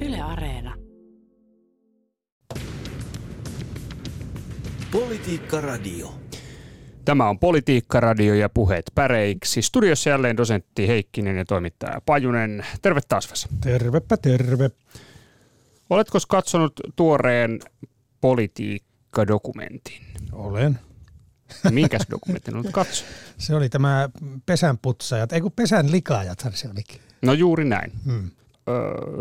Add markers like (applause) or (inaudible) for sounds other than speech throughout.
Yle Areena. Politiikka Radio. Tämä on Politiikka Radio ja puheet päreiksi. Studiossa jälleen dosentti Heikkinen ja toimittaja Pajunen. Terve taas Vesa. Tervepä terve. Oletko katsonut tuoreen politiikkadokumentin? Olen. Minkäs dokumentin olet katsonut? Se oli tämä pesänputsajat, ei kun pesän likaajathan se olikin. No juuri näin. Hmm.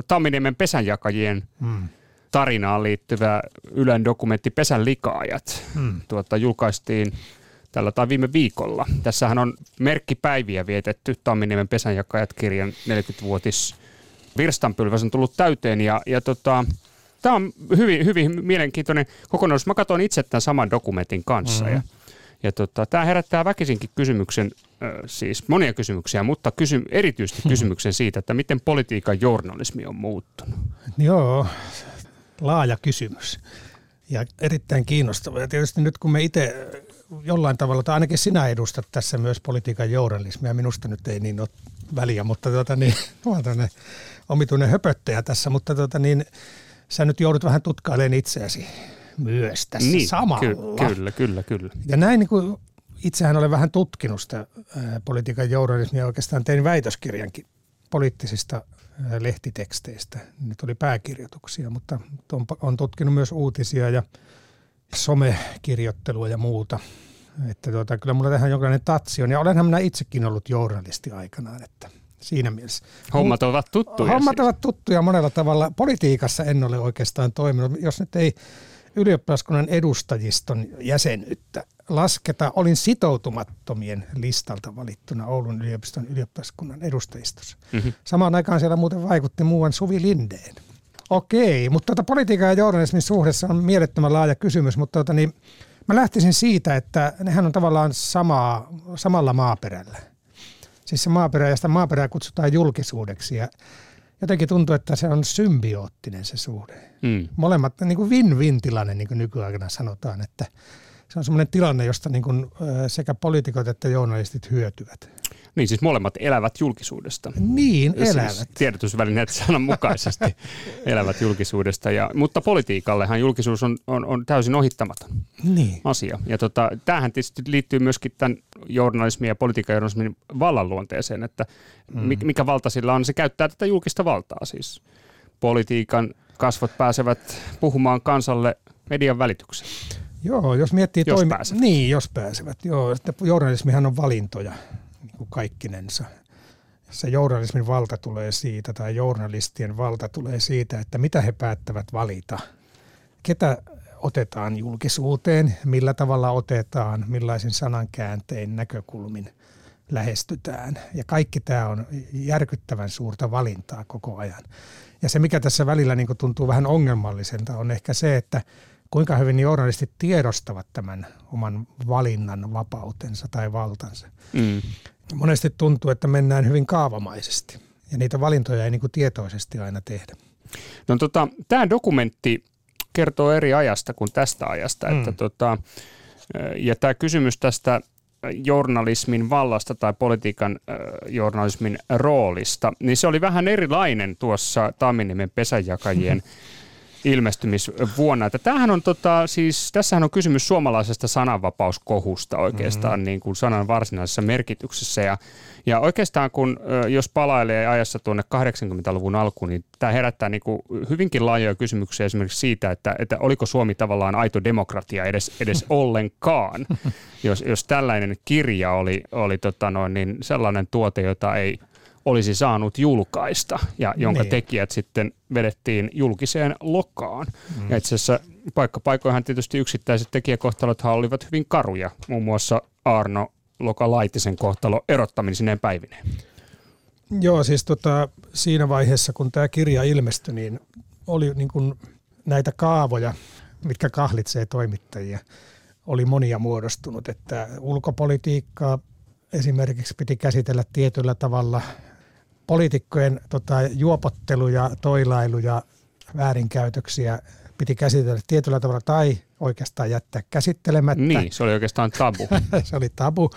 Tamminiemen pesänjakajien Hmm. tarinaan liittyvä Ylen dokumentti Pesän likaajat Hmm. tuota, julkaistiin tällä tai viime viikolla. Tässähän on merkkipäiviä vietetty Tamminiemen pesänjakajat-kirjan 40-vuotis virstanpylväs on tullut täyteen ja, ja tota, tämä on hyvin, hyvin mielenkiintoinen kokonaisuus. Mä katsoin itse tämän saman dokumentin kanssa Mhm. ja, ja tota, tämä herättää väkisinkin kysymyksen, siis monia kysymyksiä, mutta kysy, erityisesti kysymyksen siitä, että miten politiikan journalismi on muuttunut. Joo, laaja kysymys ja erittäin kiinnostava. Ja tietysti nyt kun me itse jollain tavalla, tai ainakin sinä edustat tässä myös politiikan journalismia, minusta nyt ei niin ole väliä, mutta tuota niin, (laughs) tämmöinen omituinen höpöttäjä tässä, mutta tuota niin, sä nyt joudut vähän tutkailemaan itseäsi myös tässä niin, samalla. Ky- kyllä, kyllä, kyllä. Ja näin niin kuin itsehän olen vähän tutkinut sitä politiikan journalismia. Oikeastaan tein väitöskirjankin poliittisista lehtiteksteistä. Nyt oli pääkirjoituksia, mutta on, on tutkinut myös uutisia ja somekirjoittelua ja muuta. Että tuota, kyllä mulla tähän jonkinlainen tatsi on. Ja olenhan minä itsekin ollut journalisti aikanaan, että siinä mielessä. Hommat ovat tuttuja. Hommat siis. ovat tuttuja monella tavalla. Politiikassa en ole oikeastaan toiminut. Jos nyt ei ylioppilaskunnan edustajiston jäsenyyttä lasketa, olin sitoutumattomien listalta valittuna Oulun yliopiston ylioppilaskunnan edustajistossa. Mhm. Samaan aikaan siellä muuten vaikutti muuan Suvi Lindeen. Okei, mutta tuota politiikan ja journalismin suhdessa on mielettömän laaja kysymys, mutta tuota, niin, mä lähtisin siitä, että nehän on tavallaan samaa, samalla maaperällä. Siis se maaperä ja sitä maaperää kutsutaan julkisuudeksi ja jotenkin tuntuu, että se on symbioottinen se suhde. Mm. Molemmat, niin kuin win-win tilanne, niin kuin nykyaikana sanotaan, että se on semmoinen tilanne, josta niin kuin, sekä poliitikot että journalistit hyötyvät. Niin siis molemmat elävät julkisuudesta. Niin, elävät. Siis tiedotusvälineet sananmukaisesti (laughs) elävät julkisuudesta. Ja, mutta politiikallehan julkisuus on, on, on täysin ohittamaton Niin. asia. Ja tota, tämähän tietysti liittyy myöskin tämän journalismin ja politiikan journalismin vallan luonteeseen, että mm. mikä valta sillä on. Se käyttää tätä julkista valtaa siis. Politiikan kasvot pääsevät puhumaan kansalle median välityksellä. Joo, jos miettii Jos pääsevät. Niin, jos pääsevät. Joo, että journalismihan on valintoja niin kuin kaikkinensa. Se journalismin valta tulee siitä, tai journalistien valta tulee siitä, että mitä he päättävät valita. Ketä otetaan julkisuuteen, millä tavalla otetaan, millaisin sanankääntein, näkökulmin lähestytään. Ja kaikki tämä on järkyttävän suurta valintaa koko ajan. Ja se, mikä tässä välillä niin tuntuu vähän ongelmalliselta, on ehkä se, että kuinka hyvin journalistit tiedostavat tämän oman valinnan vapautensa tai valtansa. Mm. Monesti tuntuu, että mennään hyvin kaavamaisesti ja niitä valintoja ei niin kuin tietoisesti aina tehdä. No tota, tämä dokumentti kertoo eri ajasta kuin tästä ajasta. Mm. Että tota, ja tämä kysymys tästä journalismin vallasta tai politiikan äh, journalismin roolista, niin se oli vähän erilainen tuossa Tamminiemen pesänjakajien (laughs) ilmestymisvuonna. Että tämähän on tota, siis, tässähän on kysymys suomalaisesta sananvapauskohusta oikeastaan mm-hmm. niin kuin sanan varsinaisessa merkityksessä. Ja, ja oikeastaan kun, jos palailee ajassa tuonne 80-luvun alkuun, niin tämä herättää niin kuin hyvinkin laajoja kysymyksiä esimerkiksi siitä, että, että oliko Suomi tavallaan aito demokratia edes, edes (laughs) ollenkaan, jos, jos tällainen kirja oli, oli tota noin, niin sellainen tuote, jota ei olisi saanut julkaista ja jonka Niin. tekijät sitten vedettiin julkiseen lokaan. Mm. Ja itse asiassa paikkapaikoinhan tietysti yksittäiset tekijäkohtalothan olivat hyvin karuja, muun muassa Arno Loka-Laitisen kohtalo erottaminen päivineen. Joo, siis tota, siinä vaiheessa, kun tämä kirja ilmestyi, niin oli niin kuin näitä kaavoja, mitkä kahlitsee toimittajia, oli monia muodostunut, että ulkopolitiikkaa esimerkiksi piti käsitellä tietyllä tavalla, poliitikkojen tota, juopotteluja, toilailuja, väärinkäytöksiä piti käsitellä tietyllä tavalla tai oikeastaan jättää käsittelemättä. Niin, se oli oikeastaan tabu. (laughs) se oli tabu.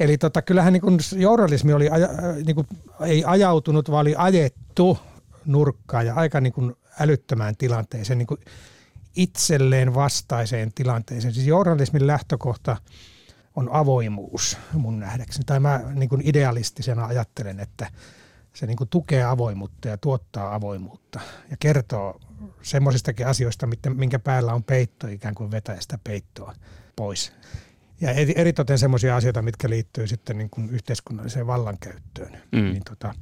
Eli tota, kyllähän niin journalismi oli, aja, niin kuin, ei ajautunut, vaan oli ajettu nurkkaan ja aika niin kuin älyttömään tilanteeseen, niin kuin itselleen vastaiseen tilanteeseen. Siis journalismin lähtökohta on avoimuus mun nähdäkseni. Tai mä niin kuin idealistisena ajattelen, että se niin kuin tukee avoimuutta ja tuottaa avoimuutta ja kertoo semmoisistakin asioista, minkä päällä on peitto, ikään kuin vetää sitä peittoa pois. Ja eritoten semmoisia asioita, mitkä liittyy sitten niin kuin yhteiskunnalliseen vallankäyttöön. Mm. Niin tota,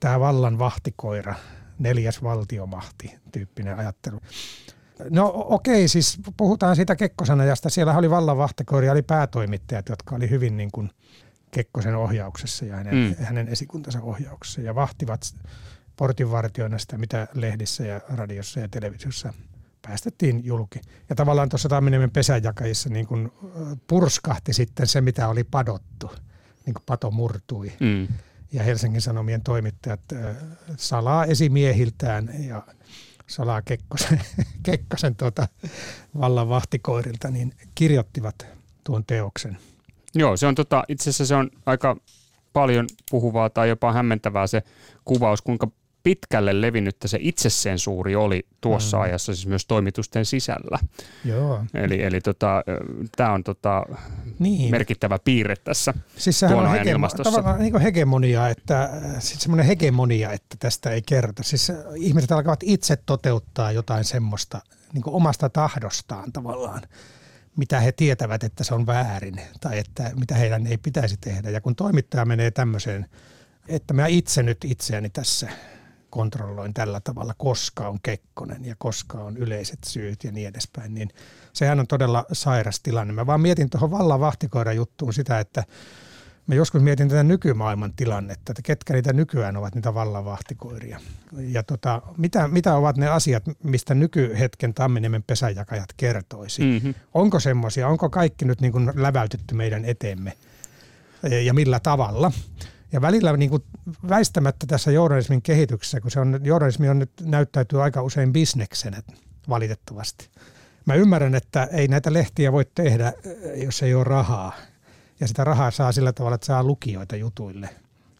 tämä vallan vahtikoira, neljäs valtiomahti tyyppinen ajattelu. No okei, siis puhutaan siitä Kekkosen ajasta. Siellä oli vallan vahtikoira, oli päätoimittajat, jotka oli hyvin niin kuin Kekkosen ohjauksessa ja hänen, mm. hänen esikuntansa ohjauksessa ja vahtivat portinvartioina sitä, mitä lehdissä ja radiossa ja televisiossa päästettiin julki. Ja tavallaan tuossa Tamminiemen pesänjakajissa niin kuin purskahti sitten se, mitä oli padottu. Niin kuin pato murtui. Mm. Ja Helsingin Sanomien toimittajat salaa esimiehiltään ja salaa Kekkosen, (laughs) Kekkosen tuota, vallan vahtikoirilta, niin kirjoittivat tuon teoksen. Joo, se on tota, itse asiassa se on aika paljon puhuvaa tai jopa hämmentävää se kuvaus, kuinka pitkälle levinnyttä se itsesensuuri oli tuossa mm. ajassa, siis myös toimitusten sisällä. Joo. Eli, eli tota, tämä on tota niin. merkittävä piirre tässä siis tuon on hegemo- Tavallaan niin kuin hegemonia, että, siis semmoinen hegemonia, että tästä ei kerrota. Siis ihmiset alkavat itse toteuttaa jotain semmoista niin kuin omasta tahdostaan tavallaan mitä he tietävät, että se on väärin tai että mitä heidän ei pitäisi tehdä. Ja kun toimittaja menee tämmöiseen, että mä itse nyt itseäni tässä kontrolloin tällä tavalla, koska on Kekkonen ja koska on yleiset syyt ja niin edespäin, niin sehän on todella sairas tilanne. Mä vaan mietin tuohon vallan vahtikoiran juttuun sitä, että mä joskus mietin tätä nykymaailman tilannetta, että ketkä niitä nykyään ovat niitä vallan vahtikoiria. Ja tota, mitä, mitä ovat ne asiat, mistä nykyhetken Tamminiemen pesänjakajat kertoisi? Mm-hmm. Onko semmoisia, onko kaikki nyt niin kuin läväytetty meidän eteemme ja millä tavalla? Ja välillä niin kuin väistämättä tässä journalismin kehityksessä, kun se on, journalismi on nyt näyttäytyy aika usein bisneksenä valitettavasti. Mä ymmärrän, että ei näitä lehtiä voi tehdä, jos ei ole rahaa. Ja sitä rahaa saa sillä tavalla, että saa lukijoita jutuille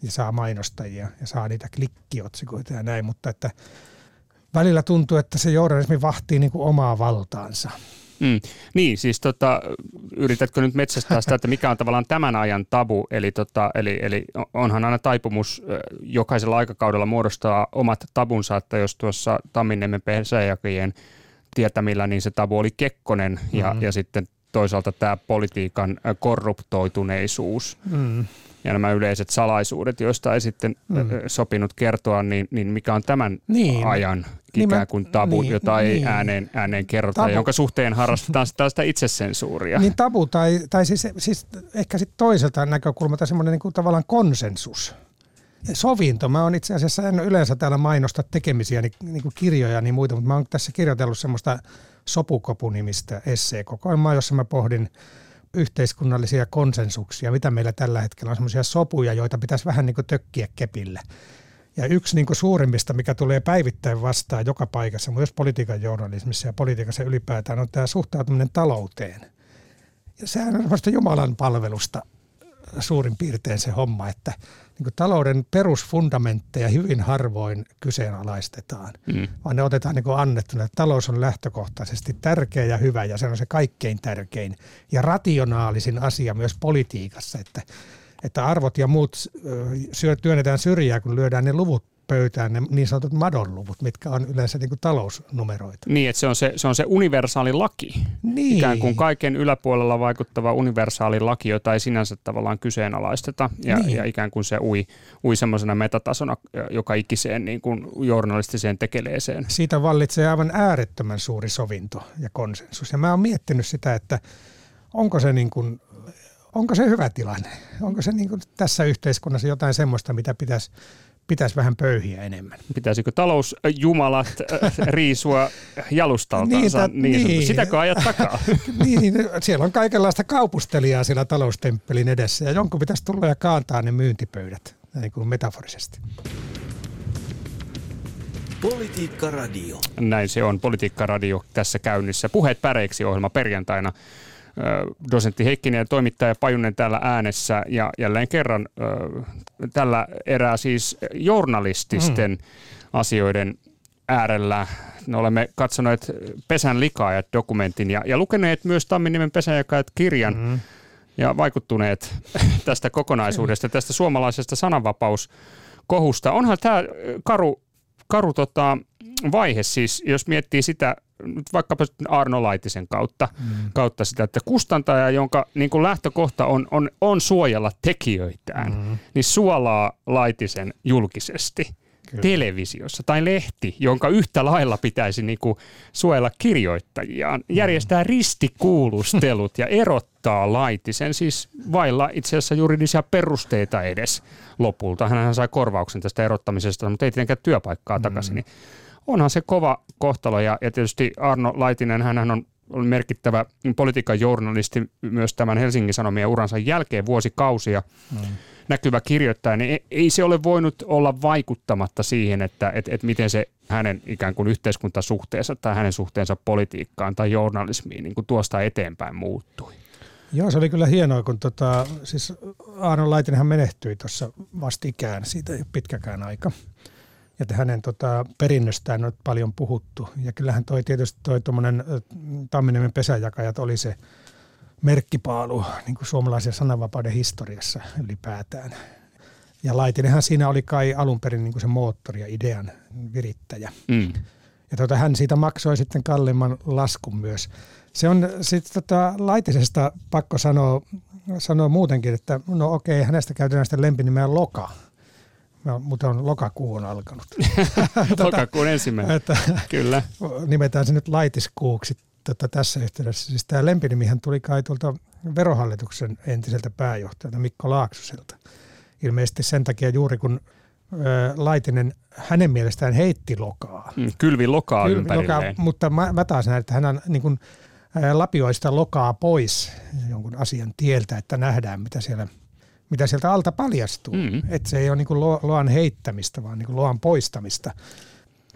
ja saa mainostajia ja saa niitä klikkiotsikoita ja näin, mutta että välillä tuntuu, että se journalismi vahtii niin kuin omaa valtaansa. Mm. Niin, siis tota, yritätkö nyt metsästää sitä, että mikä on tavallaan tämän ajan tabu, eli, tota, eli, eli onhan aina taipumus jokaisella aikakaudella muodostaa omat tabunsa, että jos tuossa Tamminiemen pesäjakajien tietämillä, niin se tabu oli Kekkonen ja, mm-hmm. ja sitten toisaalta tämä politiikan korruptoituneisuus. Mm ja nämä yleiset salaisuudet, joista ei sitten mm. sopinut kertoa, niin, niin mikä on tämän niin. ajan ikään kuin tabu, niin, jota niin. ei ääneen, ääneen kerrota, tabu. jonka suhteen harrastetaan sitä, sitä itsesensuuria. Niin tabu, tai, tai siis, siis ehkä sitten toiselta näkökulmalta semmoinen niin tavallaan konsensus. Sovinto. Mä oon itse asiassa, en yleensä täällä mainosta tekemisiä, niin, niin kuin kirjoja niin muita, mutta mä oon tässä kirjoitellut semmoista sopukopunimistä esseekokoelmaa, jossa mä pohdin yhteiskunnallisia konsensuksia, mitä meillä tällä hetkellä on semmoisia sopuja, joita pitäisi vähän niin kuin tökkiä kepille. Ja yksi niin kuin suurimmista, mikä tulee päivittäin vastaan joka paikassa, myös politiikan journalismissa ja politiikassa ylipäätään, on tämä suhtautuminen talouteen. Ja sehän on semmoista Jumalan palvelusta suurin piirtein se homma, että niin kuin talouden perusfundamentteja hyvin harvoin kyseenalaistetaan, mm. vaan ne otetaan niin annettuna. Että talous on lähtökohtaisesti tärkeä ja hyvä ja se on se kaikkein tärkein ja rationaalisin asia myös politiikassa, että, että arvot ja muut työnnetään syrjään, kun lyödään ne luvut pöytään ne niin sanotut madonluvut, mitkä on yleensä niin kuin talousnumeroita. Niin, että se on se, se on se universaali laki. Niin. Ikään kuin kaiken yläpuolella vaikuttava universaali laki, jota ei sinänsä tavallaan kyseenalaisteta. Ja, niin. ja ikään kuin se ui, ui semmoisena metatasona joka ikiseen niin kuin journalistiseen tekeleeseen. Siitä vallitsee aivan äärettömän suuri sovinto ja konsensus. Ja mä oon miettinyt sitä, että onko se niin kuin onko se hyvä tilanne? Onko se niin kuin tässä yhteiskunnassa jotain semmoista, mitä pitäisi pitäisi vähän pöyhiä enemmän. Pitäisikö talousjumalat (laughs) äh, riisua jalustaltansa? niin, niin, niin. Sitäkö ajat takaa? (laughs) niin, siellä on kaikenlaista kaupustelijaa siellä taloustemppelin edessä ja jonkun pitäisi tulla ja kaantaa ne myyntipöydät, niin kuin metaforisesti. Politiikka Radio. Näin se on, Politiikka Radio tässä käynnissä. Puheet päreiksi ohjelma perjantaina dosentti Heikkinen ja toimittaja Pajunen täällä äänessä ja jälleen kerran tällä erää siis journalististen mm. asioiden äärellä. Me olemme katsoneet Pesän likaajat dokumentin ja, ja lukeneet myös Tamminiemen pesänjakajat kirjan mm. ja vaikuttuneet (laughs) tästä kokonaisuudesta, tästä suomalaisesta sananvapauskohusta. Onhan tämä karu, karu tota, vaihe siis, jos miettii sitä nyt vaikkapa Arno Laitisen kautta, mm. kautta sitä, että kustantaja, jonka niin kuin lähtökohta on, on, on suojella tekijöitään, mm. niin suolaa Laitisen julkisesti. Kyllä. televisiossa tai lehti, jonka yhtä lailla pitäisi niin kuin suojella kirjoittajiaan, mm. järjestää ristikuulustelut ja erottaa laitisen, siis vailla itse asiassa juridisia perusteita edes lopulta. Hän sai korvauksen tästä erottamisesta, mutta ei tietenkään työpaikkaa mm. takaisin. Niin onhan se kova kohtalo ja, ja tietysti Arno Laitinen, hän on merkittävä politiikan journalisti myös tämän Helsingin Sanomien uransa jälkeen vuosikausia. Mm näkyvä kirjoittaja, niin ei se ole voinut olla vaikuttamatta siihen, että et, et miten se hänen ikään kuin yhteiskuntasuhteensa tai hänen suhteensa politiikkaan tai journalismiin niin kuin tuosta eteenpäin muuttui. Joo, se oli kyllä hienoa, kun tota, siis Aano Laitinenhan menehtyi tuossa vastikään, siitä ei ole pitkäkään aika. Ja hänen tota, perinnöstään on paljon puhuttu. Ja kyllähän toi tietysti toi tuommoinen Tamminiemen pesäjakajat oli se merkkipaalu niin kuin suomalaisen sananvapauden historiassa ylipäätään. Ja Laitinenhan siinä oli kai alun perin niin kuin se moottori ja idean virittäjä. Mm. Ja tuota, hän siitä maksoi sitten kalliimman laskun myös. Se on sitten tota, Laitisesta pakko sanoa, sanoa muutenkin, että no okei, hänestä käytetään sitten lempinimeä Loka. Mutta on lokakuu on alkanut. (laughs) Tota, Lokakuun ensimmäinen, että, kyllä. Nimetään se nyt laitiskuuksi tota, tässä yhteydessä. Siis tämä lempinimihän tuli kai tuolta verohallituksen entiseltä pääjohtajalta Mikko Laaksoselta. Ilmeisesti sen takia juuri kun ö, Laitinen hänen mielestään heitti lokaa. Mm, kylvi lokaa Kylvi lokaa, mutta mä, mä taas näen, että hän on niin kuin, lapioi sitä lokaa pois jonkun asian tieltä, että nähdään mitä siellä mitä sieltä alta paljastuu. Mm. Että se ei ole niin kuin loan heittämistä, vaan niin kuin loan poistamista.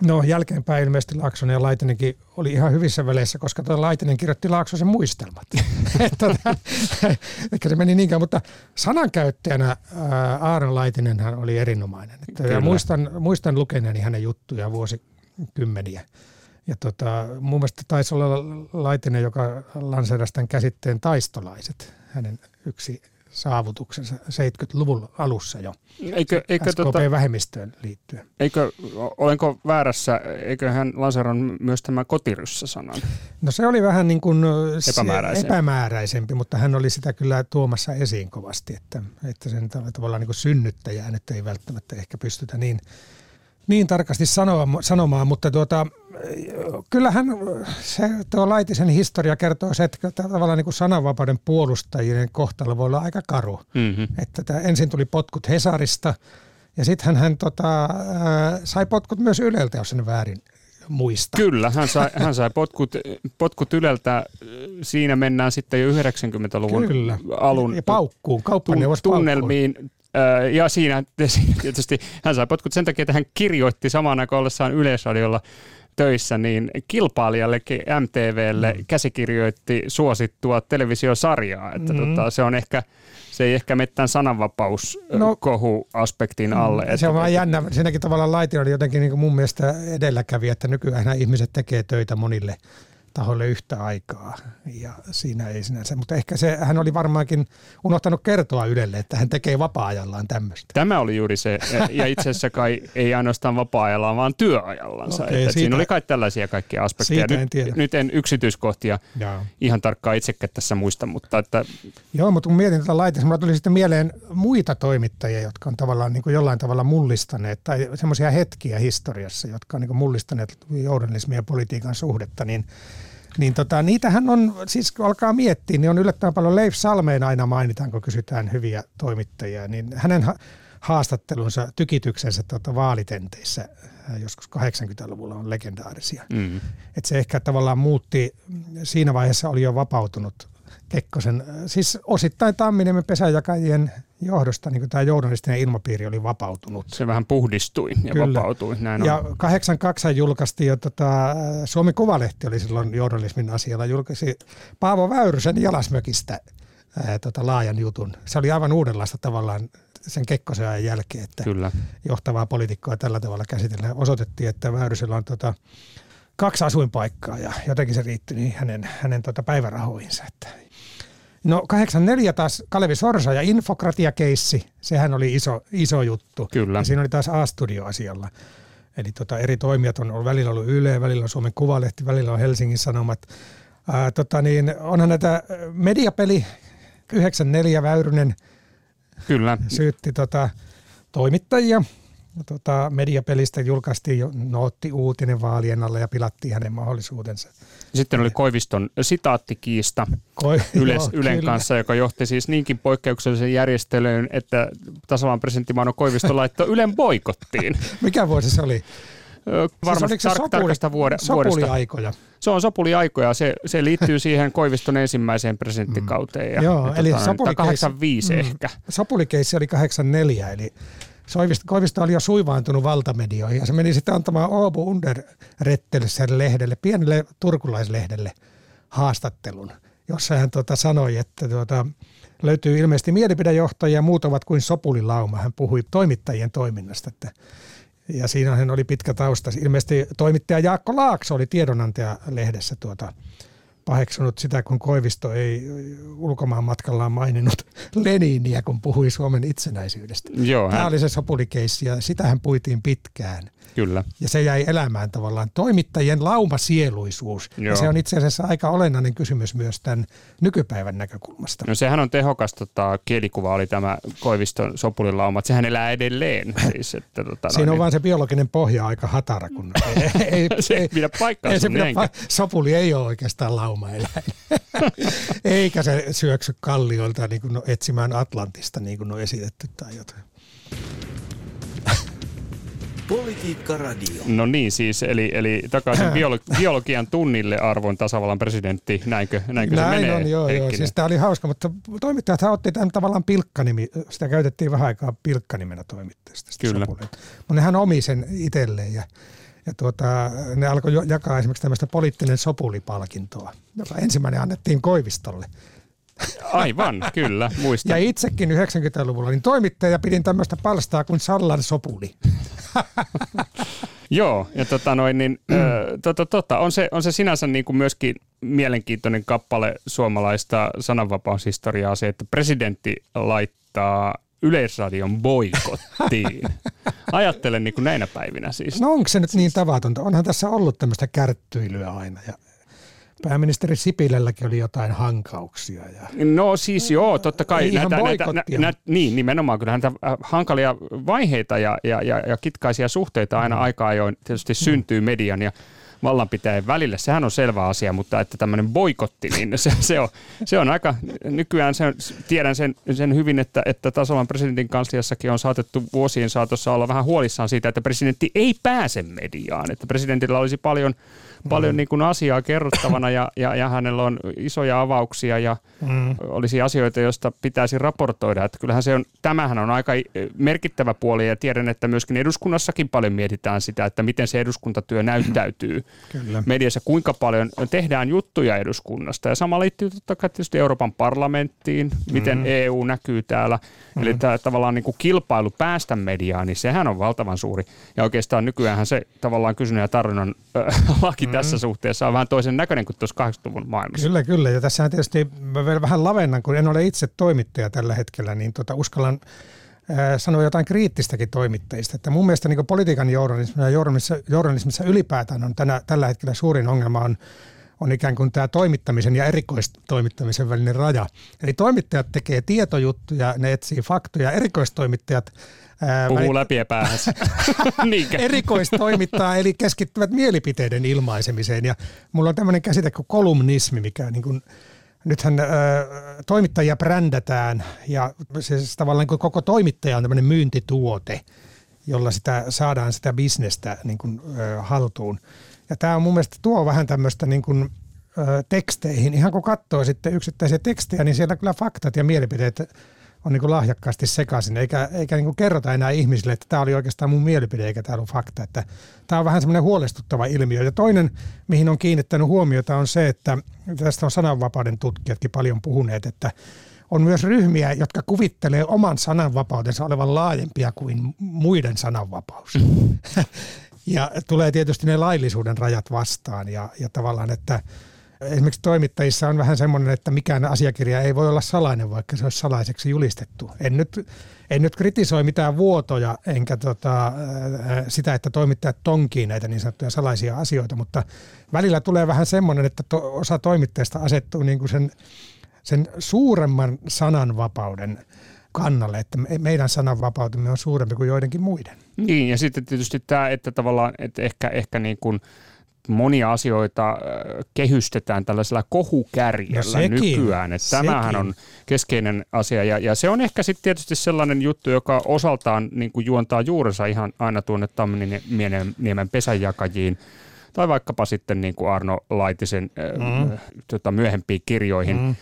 No jälkeenpäin ilmeisesti Laaksonen ja Laitinenkin oli ihan hyvissä väleissä, koska tuo Laitinen kirjoitti Laaksosen muistelmat. (laughs) (laughs) Tota, ehkä se meni niinkään, mutta sanankäyttäjänä Aaron Laitinen hän oli erinomainen. ja muistan, muistan lukeneeni hänen juttuja vuosikymmeniä. Ja tota, mun mielestä taisi olla Laitinen, joka lanseerasi tämän käsitteen taistolaiset, hänen yksi saavutuksensa 70-luvun alussa jo eikö, eikö SKP-vähemmistöön tota, liittyen. Eikö, olenko väärässä, eikö hän lanseeran myös tämä kotiryssä-sanan? No se oli vähän niin kuin epämääräisempi. epämääräisempi, mutta hän oli sitä kyllä tuomassa esiin kovasti, että, että sen tavallaan niin kuin synnyttäjää nyt ei välttämättä ehkä pystytä niin – niin tarkasti sanoa, sanomaan, mutta tuota, kyllähän se tuo Laitisen historia kertoo se, että tavallaan niin kuin sananvapauden puolustajien kohtalo voi olla aika karu. Mm-hmm. Että tämä, ensin tuli potkut Hesarista ja sitten hän, hän tota, sai potkut myös Yleltä, jos en väärin muista. Kyllä, hän sai, hän sai potkut, potkut Yleltä. Siinä mennään sitten jo 90-luvun Kyllä. alun ja paukkuun, tunnelmiin. Paukkuun ja (laughs) siinä tietysti hän sai potkut sen takia, että hän kirjoitti samaan aikaan ollessaan Yleisradiolla töissä, niin kilpailijallekin MTVlle mm. käsikirjoitti suosittua televisiosarjaa. Että mm. tota, se on ehkä se ei ehkä mene tämän sananvapauskohu-aspektin no, alle. Se on vaan jännä. Siinäkin tavalla Laiti oli jotenkin niin kuin mun mielestä edelläkävijä, että nykyään ihmiset tekee töitä monille taholle yhtä aikaa. Ja siinä ei sinänsä, mutta ehkä se, hän oli varmaankin unohtanut kertoa Ylelle, että hän tekee vapaa-ajallaan tämmöistä. Tämä oli juuri se, ja itse asiassa kai ei ainoastaan vapaa-ajallaan, vaan työajallansa. Okay, että siitä, siinä oli kai tällaisia kaikkia aspekteja. Nyt en, tiedä. nyt en yksityiskohtia Jaa. ihan tarkkaan itsekään tässä muista, mutta että... Joo, mutta kun mietin tätä laitetta, mulla tuli sitten mieleen muita toimittajia, jotka on tavallaan niin kuin jollain tavalla mullistaneet, tai semmoisia hetkiä historiassa, jotka on niin kuin mullistaneet journalismin ja politiikan suhdetta, niin niin tota, niitähän on, siis kun alkaa miettiä, niin on yllättävän paljon Leif Salmeen aina mainitaan, kun kysytään hyviä toimittajia, niin hänen haastattelunsa, tykityksensä tota, vaalitenteissä äh, joskus 80-luvulla on legendaarisia. Mm. Et se ehkä tavallaan muutti, siinä vaiheessa oli jo vapautunut Kekkosen, siis osittain Tamminiemen pesäjakajien johdosta niin tämä journalistinen ilmapiiri oli vapautunut. Se vähän puhdistui ja Kyllä. vapautui. Näin ja on. 82 julkaistiin jo tota, Suomi Kuvalehti oli silloin journalismin asialla, julkaisi Paavo Väyrysen Jalasmökistä ää, tota, laajan jutun. Se oli aivan uudenlaista tavallaan sen Kekkosen ajan jälkeen, että Kyllä. johtavaa poliitikkoa tällä tavalla käsitellään. Osoitettiin, että Väyrysellä on tota, kaksi asuinpaikkaa ja jotenkin se riitti niin hänen, hänen tota päivärahoihinsa. Että. No 84 taas Kalevi Sorsa ja infokratiakeissi, sehän oli iso, iso juttu. Kyllä. Ja siinä oli taas A-studio asialla. Eli tota, eri toimijat on ollut, välillä ollut Yle, välillä on Suomen Kuvalehti, välillä on Helsingin Sanomat. Ää, tota niin, onhan näitä mediapeli 94 Väyrynen Kyllä. syytti tota, toimittajia. Tota, mediapelistä julkaistiin jo nootti-uutinen vaalien alla ja pilattiin hänen mahdollisuutensa. Sitten oli Koiviston sitaattikiista Koi, (laughs) Yle, joo, Ylen kyllä. kanssa, joka johti siis niinkin poikkeuksellisen järjestelyyn, että tasavallan presidentti Mauno Koivisto (laughs) laittoi Ylen boikottiin. Mikä vuosi se oli? Varmasti se tar- sopuli- tarkasta vuode- vuodesta. Sopuliaikoja. Se on sopuliaikoja. Se, se liittyy siihen Koiviston ensimmäiseen presidenttikauteen. Ja, Joo, ja eli tota, sopulikeissi- 85 mm. ehkä. Sopulikeissi oli 84, eli Soivisto, Koivisto oli jo suivaantunut valtamedioihin ja se meni sitten antamaan Åbo Underrättelsen lehdelle, pienelle turkulaislehdelle haastattelun, jossa hän tuota sanoi, että tuota, löytyy ilmeisesti mielipidejohtajia ja muut ovat kuin sopulilauma. Hän puhui toimittajien toiminnasta, että ja siinä hän oli pitkä tausta. Ilmeisesti toimittaja Jaakko Laakso oli tiedonantaja lehdessä tuota, paheksunut sitä, kun Koivisto ei ulkomaan matkallaan maininnut (laughs) Leniniä, kun puhui Suomen itsenäisyydestä. Joo, Tämä hän, oli se sopulikeissi ja sitähän puitiin pitkään. Kyllä. Ja se jäi elämään tavallaan toimittajien laumasieluisuus. Ja Joo. se on itse asiassa aika olennainen kysymys myös tämän nykypäivän näkökulmasta. No sehän on tehokas tota, kielikuva, oli tämä Koiviston sopulilauma, että sehän elää edelleen. Siis, että, tota, Siinä on noin, vaan se biologinen pohja aika hatara, kun (laughs) ei, ei, se ei pidä paikkaansa. ei se pidä, pa- sopuli ei ole oikeastaan laumaeläin. (laughs) Eikä se syöksy kallioilta niin kuin no, etsimään Atlantista, niin kuin on esitetty tai jotain. Politiikka Radio. No niin siis, eli, eli takaisin (clears throat) biolo- biologian tunnille arvon tasavallan presidentti, näinkö, näinkö Näin se menee? on, joo, joo. Siis tämä oli hauska, mutta toimittajat otti tämän tavallaan pilkkanimi, sitä käytettiin vähän aikaa pilkkanimenä toimittajasta. Kyllä. Mutta nehän omi sen itselleen ja, ja tuota, ne alkoi jakaa esimerkiksi tämmöistä poliittinen sopulipalkintoa, joka ensimmäinen annettiin Koivistolle. Aivan, kyllä, muistan. Ja itsekin 90-luvulla niin toimittaja pidin tämmöistä palstaa kuin Sallan sopuli. (laughs) Joo, ja tota noin, niin, ö, tota, tota, on, se, on se sinänsä niin kuin myöskin mielenkiintoinen kappale suomalaista sananvapaushistoriaa se, että presidentti laittaa Yleisradion boikottiin. (laughs) Ajattelen niin kuin näinä päivinä siis. No onko se nyt niin tavatonta? Onhan tässä ollut tämmöistä kärttyilyä aina ja pääministeri Sipilälläkin oli jotain hankauksia. Ja... No siis joo, totta kai. Ei ihan näitä, näitä, boikottia, nä, nä, niin, nimenomaan. Kyllä näitä äh, hankalia vaiheita ja, ja, ja, ja kitkaisia suhteita aina aika ajoin tietysti syntyy median ja vallanpitäjän välillä. Sehän on selvä asia, mutta että tämmöinen boikotti, niin se, se, on, se on aika, nykyään se, tiedän sen, sen hyvin, että, että tasavallan presidentin kansliassakin on saatettu vuosien saatossa olla vähän huolissaan siitä, että presidentti ei pääse mediaan, että presidentillä olisi paljon, paljon niin kuin asiaa kerrottavana ja, ja, ja hänellä on isoja avauksia ja Mm. olisi asioita, joista pitäisi raportoida. Että kyllähän se on, tämähän on aika merkittävä puoli ja tiedän, että myöskin eduskunnassakin paljon mietitään sitä, että miten se eduskuntatyö näyttäytyy (clears throat) Kyllä. mediassa, kuinka paljon tehdään juttuja eduskunnasta. Ja sama liittyy totta kai tietysti Euroopan parlamenttiin, miten Mm-hmm. EU näkyy täällä. Eli tämä tavallaan niin kuin kilpailu päästä mediaan, niin sehän on valtavan suuri. Ja oikeastaan nykyään se tavallaan kysynnän ja tarjonnan äh, (laughs) laki tässä suhteessa on vähän toisen näköinen kuin tuossa 80-luvun maailmassa. Kyllä, kyllä. Ja tässähän tietysti mä vielä vähän lavennan, kun en ole itse toimittaja tällä hetkellä, niin tota, uskallan ää, sanoa jotain kriittistäkin toimittajista. Että mun mielestä niin politiikan journalismissa ja journalismissa, journalismissa ylipäätään on tänä, tällä hetkellä suurin ongelma on, on ikään kuin tämä toimittamisen ja erikoistoimittamisen välinen raja. Eli toimittajat tekee tietojuttuja, ne etsii faktoja, erikoistoimittajat Puhuu läpi päähänsä. (laughs) Erikoistoimittaa, eli keskittyvät mielipiteiden ilmaisemiseen. Ja mulla on tämmöinen käsite kuin kolumnismi, mikä niin kuin, nythän ö, toimittajia brändätään ja siis tavallaan niin kuin koko toimittaja on tämmöinen myyntituote, jolla sitä saadaan sitä bisnestä niin kuin, ö, haltuun. Ja tämä on mun mielestä tuo vähän tämmöistä niin kuin, ö, teksteihin. Ihan kun katsoo sitten yksittäisiä tekstejä, niin siellä kyllä faktat ja mielipiteet on niin lahjakkaasti sekaisin, eikä, eikä niin kerrota enää ihmisille, että tämä oli oikeastaan mun mielipide, eikä tämä ollut fakta. Että tämä on vähän semmoinen huolestuttava ilmiö. Ja toinen, mihin on kiinnittänyt huomiota, on se, että tästä on sananvapauden tutkijatkin paljon puhuneet, että on myös ryhmiä, jotka kuvittelee oman sananvapautensa olevan laajempia kuin muiden sananvapaus. (laughs) ja tulee tietysti ne laillisuuden rajat vastaan ja, ja tavallaan, että esimerkiksi toimittajissa on vähän semmoinen, että mikään asiakirja ei voi olla salainen, vaikka se olisi salaiseksi julistettu. En nyt, en nyt kritisoi mitään vuotoja, enkä tota, sitä, että toimittajat tonkii näitä niin sanottuja salaisia asioita, mutta välillä tulee vähän semmoinen, että to, osa toimittajista asettuu niin kuin sen, sen suuremman sananvapauden kannalle, että meidän sananvapautemme on suurempi kuin joidenkin muiden. Niin, ja sitten tietysti tämä, että tavallaan, että ehkä, ehkä niin kuin monia asioita kehystetään tällaisella kohukärjellä no sekin, nykyään. Että tämähän on keskeinen asia ja, ja se on ehkä sitten tietysti sellainen juttu, joka osaltaan niin kuin juontaa juurensa ihan aina tuonne Tamminiemen pesänjakajiin tai vaikkapa sitten niin kuin Arno Laitisen mm. äh, tota, myöhempiin kirjoihin. Mm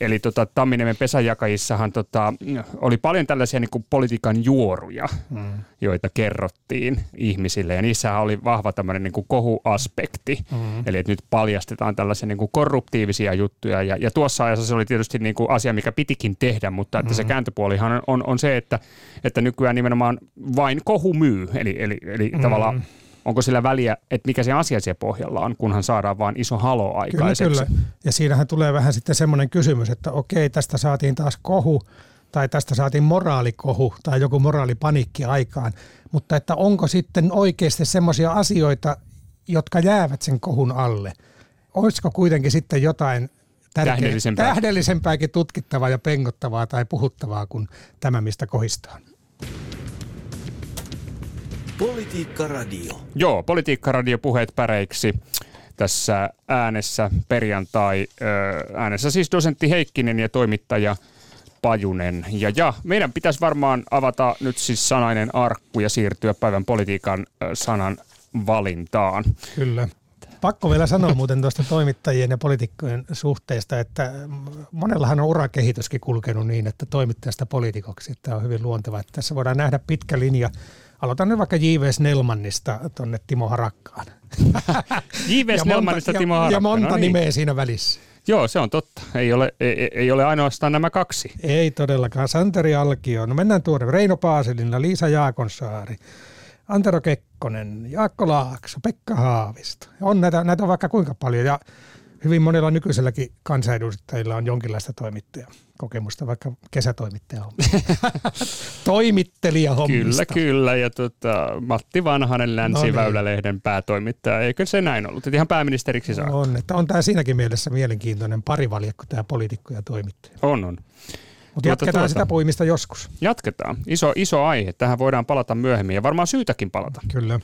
Eli tota, Tamminiemen pesäjakajissahan tota, oli paljon tällaisia niin kuin politiikan juoruja, mm. joita kerrottiin ihmisille. Ja niissähän oli vahva tämmöinen niin kuin kohuaspekti. Mm. Eli että nyt paljastetaan tällaisia niin kuin korruptiivisia juttuja. Ja, ja tuossa ajassa se oli tietysti niin kuin asia, mikä pitikin tehdä, mutta että mm. se kääntöpuolihan on, on, on se, että, että nykyään nimenomaan vain kohu myy. Eli, eli, eli mm. tavallaan onko sillä väliä, että mikä se asia siellä pohjalla on, kunhan saadaan vain iso halo aikaiseksi. Kyllä, kyllä. Ja siinähän tulee vähän sitten semmoinen kysymys, että okei, tästä saatiin taas kohu, tai tästä saatiin moraalikohu tai joku moraalipanikki aikaan, mutta että onko sitten oikeasti semmoisia asioita, jotka jäävät sen kohun alle? Olisiko kuitenkin sitten jotain tähdellisempää. tähdellisempääkin tutkittavaa ja pengottavaa tai puhuttavaa kuin tämä, mistä kohistaan? Politiikka Radio. Joo, Politiikka Radio puheet päreiksi tässä äänessä perjantai. Äänessä siis dosentti Heikkinen ja toimittaja Pajunen. Ja, ja meidän pitäisi varmaan avata nyt siis sanainen arkku ja siirtyä päivän politiikan sanan valintaan. Kyllä. Pakko vielä sanoa muuten tuosta toimittajien ja poliitikkojen suhteesta, että monellahan on urakehityskin kulkenut niin, että toimittajasta poliitikoksi. Tämä on hyvin luonteva. Että tässä voidaan nähdä pitkä linja Aloitan nyt vaikka J.V. Snellmannista tuonne Timo Harakkaan. J.V. Snellmannista Timo Harakkaan. Ja, ja monta no niin. nimeä siinä välissä. Joo, se on totta. Ei ole, ei, ei ole ainoastaan nämä kaksi. Ei todellakaan. Santeri Alkio. No mennään tuonne. Reino Paasilina, Liisa Jaakonsaari, Antero Kekkonen, Jaakko Laakso, Pekka Haavisto. On näitä, näitä on vaikka kuinka paljon. Ja hyvin monella nykyiselläkin kansanedustajilla on jonkinlaista toimittajaa kokemusta vaikka kesätoimittaja (laughs) Toimittelija hommista. Kyllä, kyllä. Ja tota, Matti Vanhanen Länsiväylälehden no niin. päätoimittaja. Eikö se näin ollut? Että ihan pääministeriksi saa. On, että on tämä siinäkin mielessä mielenkiintoinen parivaljakko tämä poliitikko ja toimittaja. On, on. Mutta jatketaan tuota, sitä puimista joskus. Jatketaan. Iso, iso aihe. Tähän voidaan palata myöhemmin ja varmaan syytäkin palata. Kyllä.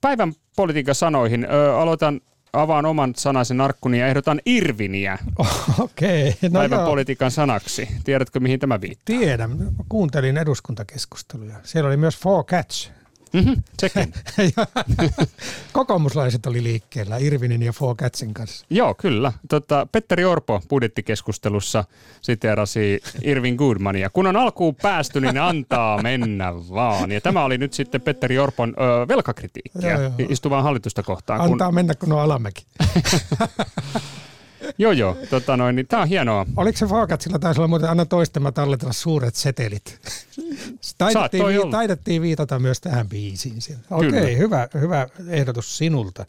Päivän politiikan sanoihin. Ö, aloitan avaan oman sanaisen arkkuni ja ehdotan Irviniä (laughs) Okei. Okay. No päivän joo. politiikan sanaksi. Tiedätkö, mihin tämä viittaa? Tiedän. Kuuntelin eduskuntakeskusteluja. Siellä oli myös Four Catch. Mm-hmm, sekin. (laughs) Kokoomuslaiset oli liikkeellä Irvinin ja Fokatsin kanssa. Joo, kyllä. Tota, Petteri Orpo budjettikeskustelussa siteerasi Irvin Goodmania. Kun on alkuun päästy, niin antaa mennä vaan. Ja tämä oli nyt sitten Petteri Orpon ö, velkakritiikkiä joo, joo. istuvaa hallitusta kohtaan. Antaa kun... mennä, kun on alamäki. (laughs) joo, joo. Tota noin, niin tämä on hienoa. Oliko se Fogatsilla taisi olla muuten aina toistemme talletella suuret setelit? (laughs) taidettiin, vi- taidettiin viitata myös tähän biisiin. Okei, okay, hyvä, hyvä ehdotus sinulta.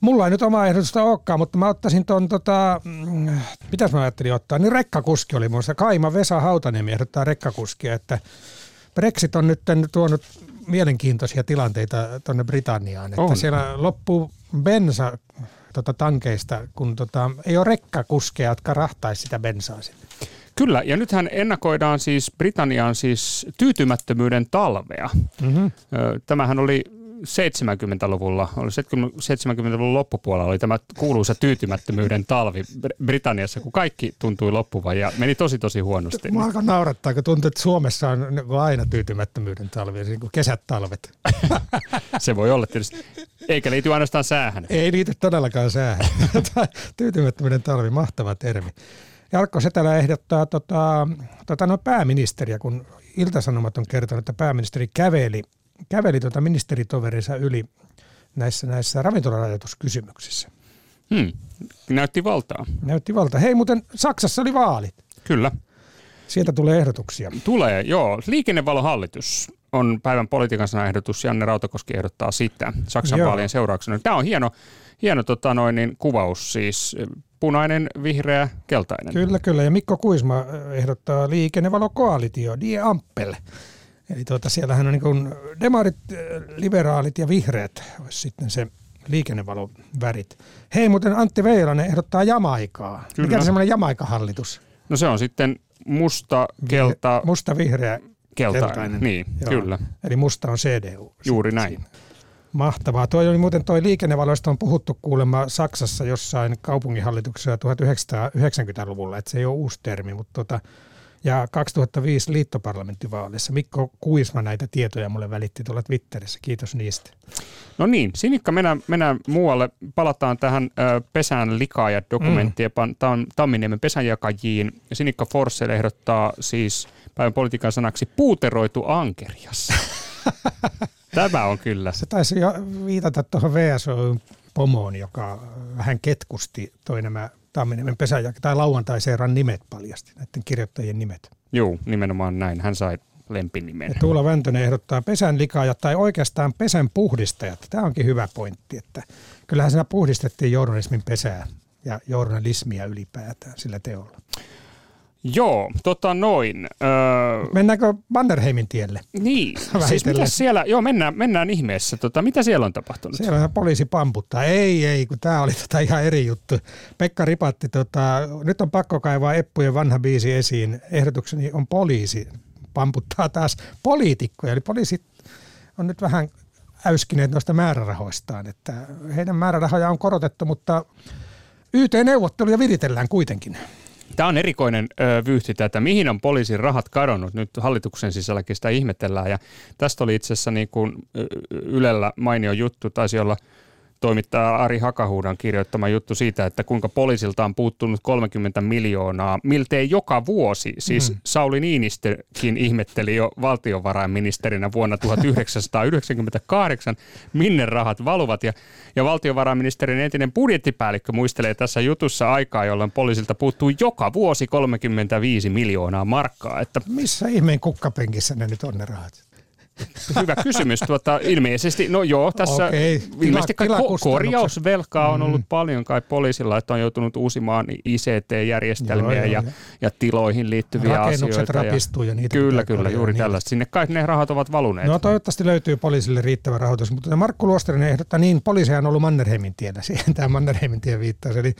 Mulla ei nyt oma ehdotusta olekaan, mutta mä ottaisin tuon, tota, mm, mitäs mä ajattelin ottaa, niin rekkakuski oli muista. Kaima Vesa Hautaniemi ehdottaa rekkakuskia, että Brexit on nyt tuonut mielenkiintoisia tilanteita tuonne Britanniaan, että siellä loppuu bensa tota, tankeista, kun tota, ei ole rekkakuskeja, jotka rahtaisi sitä bensaa sinne. Kyllä, ja nythän ennakoidaan siis Britanniaan siis tyytymättömyyden talvea. Mm-hmm. Tämähän oli 70-luvulla, oli 70-luvun loppupuolella oli tämä kuuluisa tyytymättömyyden talvi Britanniassa, kun kaikki tuntui loppuvan ja meni tosi tosi huonosti. Mä alkan naurattaa, kun tuntuu, että Suomessa on aina tyytymättömyyden talvi, niin kuin kesät talvet. (laughs) Se voi olla tietysti. Eikä liity ainoastaan säähän. Ei liity todellakaan säähän. (laughs) tyytymättömyyden talvi, mahtava termi. Jarkko Setälä ehdottaa tota, tota, no pääministeriä, kun Iltasanomat on kertonut, että pääministeri käveli, käveli tota ministeritoverinsa yli näissä, näissä ravintolarajoituskysymyksissä. Hmm. Näytti valtaa. Näytti valtaa. Hei, muuten Saksassa oli vaalit. Kyllä. Sieltä tulee ehdotuksia. Tulee, joo. Liikennevalohallitus on päivän politiikan ehdotus. Janne Rautakoski ehdottaa sitä Saksan Joo. vaalien seurauksena. Tämä on hieno, hieno tota noin, niin, kuvaus siis. Punainen, vihreä, keltainen. Kyllä, kyllä. Ja Mikko Kuisma ehdottaa liikennevalokoalitio, Die Ampel. Eli tuota, siellähän on niin kuin demarit, liberaalit ja vihreät olisi sitten se liikennevalon värit. Hei, muuten Antti Veilanen ehdottaa Jamaikaa. Kyllä. Mikä on semmoinen Jamaika-hallitus? No se on sitten musta, kelta, Musta, vihreä, keltainen. keltainen. Niin, Joo. kyllä. Eli musta on CDU. Juuri Siinä. näin. Mahtavaa. Toi oli muuten toi liikennevaloista on puhuttu kuulemma Saksassa jossain kaupunginhallituksessa 1990-luvulla, että se ei ole uusi termi, mutta tota, ja 2005 liittoparlamenttivaaleissa. Mikko Kuisma näitä tietoja mulle välitti tuolla Twitterissä. Kiitos niistä. No niin, Sinikka, mennään, mennään muualle. Palataan tähän ö, pesän likaajat dokumenttiin mm. Tam, Tamminiemen pesänjakajiin. Sinikka Forssell ehdottaa siis päivän politiikan sanaksi puuteroitu ankerias. (laughs) Tämä on kyllä. Se taisi jo viitata tuohon VSOyn pomoon, joka vähän ketkusti toi nämä Tamminiemen pesänjak- tai lauantai-seuran nimet paljasti, näiden kirjoittajien nimet. Joo, nimenomaan näin. Hän sai lempinimen. Ja Tuula Väntönen ehdottaa pesän likaajat tai oikeastaan pesän puhdistajat. Tämä onkin hyvä pointti, että kyllähän siinä puhdistettiin journalismin pesää ja journalismia ylipäätään sillä teolla. Joo, tota noin. Öö, Mennäänkö Mannerheimin tielle? niin, (laughs) siis mitä siellä, joo mennään, mennään ihmeessä. Tota, mitä siellä on tapahtunut? Siellä poliisi pamputtaa. Ei, ei, kun tämä oli tota ihan eri juttu. Pekka Ripatti, tota, nyt on pakko kaivaa Eppujen vanha biisi esiin. Ehdotukseni on poliisi. Pamputtaa taas poliitikkoja. Eli poliisit on nyt vähän äyskineet noista määrärahoistaan. Että heidän määrärahoja on korotettu, mutta YT-neuvotteluja viritellään kuitenkin. Tämä on erikoinen ö, vyyhti tätä, mihin on poliisin rahat kadonnut. Nyt hallituksen sisälläkin sitä ihmetellään. Ja tästä oli itse asiassa niin kuin Ylellä mainio juttu, taisi olla toimittaja Ari Hakahuudan kirjoittama juttu siitä, että kuinka poliisilta on puuttunut 30 miljoonaa miltei joka vuosi. Siis mm. Sauli Niinistökin ihmetteli jo valtiovarainministerinä vuonna 1998, minne rahat valuvat. Ja, ja valtiovarainministerin entinen budjettipäällikkö muistelee tässä jutussa aikaa, jolloin poliisilta puuttuu joka vuosi 35 miljoonaa markkaa. Että Missä ihmeen kukkapenkissä ne nyt on ne rahat? Hyvä kysymys. Tuota, ilmeisesti, no joo, tässä okay. ilmeisesti kai ko- korjausvelkaa on ollut Mm. paljon kai poliisilla, että on joutunut uusimaan ICT-järjestelmiä Joo, ja, joo. ja tiloihin liittyviä Rakennukset asioita. rapistuu ja niitä Kyllä, kyllä, juuri niin. tällaista. Sinne kai ne rahat ovat valuneet. No toivottavasti löytyy poliisille riittävä rahoitus, mutta Markku Luostarinen ehdottaa, niin poliisia on ollut Mannerheimin tiellä, (laughs) siihen tämä Mannerheimin tie viittaus. Eli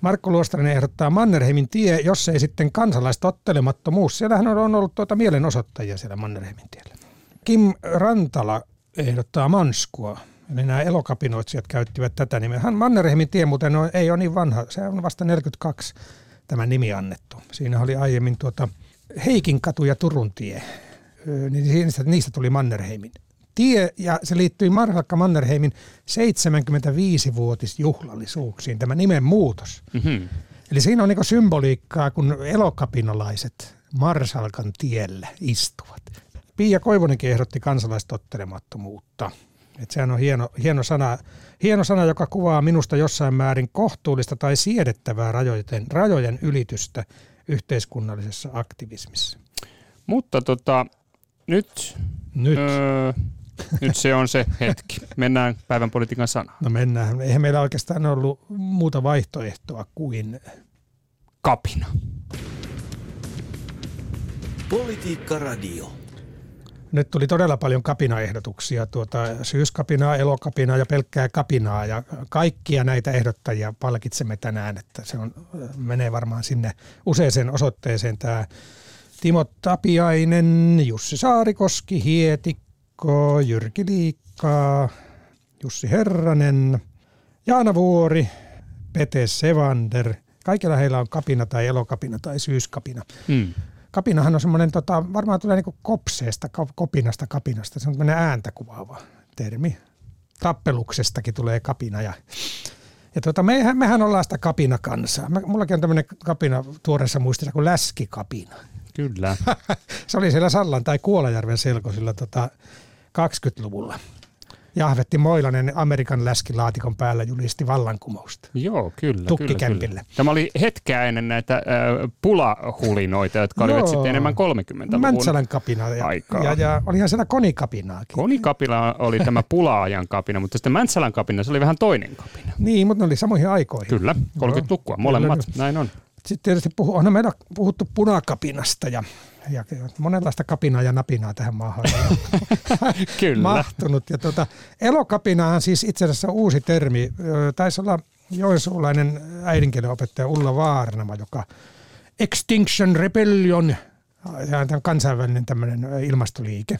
Markku Luostarinen ehdottaa Mannerheimin tie, jos ei sitten kansalaistottelemattomuus. Siellähän on ollut tuota mielenosoittajia siellä Mannerheimin tiellä. Kim Rantala ehdottaa Manskua. Eli nämä elokapinoitsijat käyttivät tätä nimeä. Hän Mannerheimin tie muuten on, ei ole niin vanha, se on vasta 42 tämä nimi annettu. Siinä oli aiemmin tuota Heikin katu ja Turun tie niin niistä, niistä tuli Mannerheimin tie, ja se liittyi Marsalkka Mannerheimin 75-vuotisjuhlallisuuksiin, tämä nimen muutos. Mm-hmm. Eli siinä on niin symboliikkaa, kun elokapinolaiset Marsalkan tiellä istuvat. Pia Koivunenkin ehdotti kansalaistottelemattomuutta. Et sehän on hieno, hieno, sana, hieno sana, joka kuvaa minusta jossain määrin kohtuullista tai siedettävää rajojen, rajojen ylitystä yhteiskunnallisessa aktivismissa. Mutta tota, nyt, Nyt. Öö, nyt se on se hetki. Mennään päivän politiikan sanaan. No mennään. Eihän meillä oikeastaan ollut muuta vaihtoehtoa kuin Kapina. Politiikka Radio. Nyt tuli todella paljon kapinaehdotuksia, tuota, syyskapinaa, elokapinaa ja pelkkää kapinaa ja kaikkia näitä ehdottajia palkitsemme tänään, että se on, menee varmaan sinne useaseen osoitteeseen tämä Timo Tapiainen, Jussi Saarikoski, Hietikko, Jyrki Liikkaa, Jussi Herranen, Jaana Vuori, Pete Sevander. Kaikilla heillä on kapina tai elokapina tai syyskapina. Mm. Kapinahan on semmoinen, tota, varmaan tulee niinku kopseesta, kopinasta, kapinasta. Se on tämmöinen ääntä kuvaava termi. Tappeluksestakin tulee kapina. Ja, ja tota, mehän, mehän ollaan sitä kapinakansaa. Mä, mullakin on tämmöinen kapina tuoreessa muistissa kuin läskikapina. Kyllä. (laughs) Se oli siellä Sallan tai Kuolajärven selkosilla tota, 20-luvulla. Jahvetti Moilanen Amerikan läskilaatikon päällä julisti vallankumousta. Joo, kyllä. Tukkikämpille. Kyllä, kyllä. Tämä oli hetkeä ennen näitä äh, pulahulinoita, jotka olivat Joo. sitten enemmän 30-luvun Mäntsälän kapina ja, aikaa. ja, ja olihan siellä konikapinaakin. Konikapina oli tämä pula-ajan kapina, mutta sitten Mäntsälän kapina, se oli vähän toinen kapina. Niin, mutta ne oli samoihin aikoihin. Kyllä, 30-lukua, molemmat, näin on. Sitten tietysti puhu, onhan meillä puhuttu punakapinasta ja, ja monenlaista kapinaa ja napinaa tähän maahan on (laughs) Kyllä. mahtunut. Ja tuota, elokapinahan siis itse asiassa uusi termi. Taisi olla joensuulainen äidinkielen opettaja Ulla Vaarnama, joka Extinction Rebellion, tämä kansainvälinen tämmöinen ilmastoliike,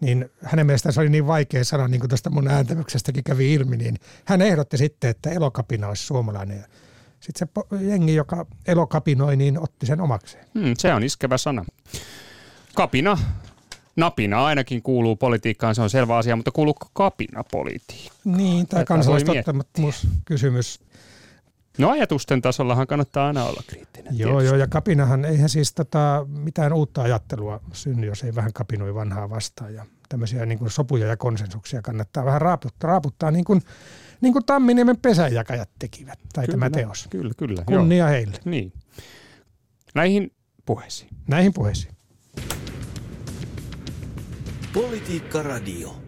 niin hänen mielestään se oli niin vaikea sana, niin kuin tuosta mun ääntämyksestäkin kävi ilmi, niin hän ehdotti sitten, että elokapina olisi suomalainen. Sitten se jengi, joka elokapinoi, niin otti sen omakseen. Hmm, se on iskevä sana. Kapina, napina ainakin kuuluu politiikkaan, se on selvä asia, mutta kuuluuko kapina politiikkaan? Niin, tämä kansalaistottamattomuuskysymys. No ajatusten tasollahan kannattaa aina olla kriittinen. Joo, tietysti. joo, ja kapinahan, eihän siis tota, mitään uutta ajattelua synny, jos ei vähän kapinoi vanhaa vastaan. Ja tämmöisiä niin kuin sopuja ja konsensuksia kannattaa vähän raaputtaa, raaputtaa niin kuin, niin kuin Tamminiemen pesänjakajat tekivät, tai Kyllä, tämä teos. Kyllä, kyllä. Joo. Kunnia heille. Niin. Näihin puheisiin. Näihin puheisiin. Politiikka Radio.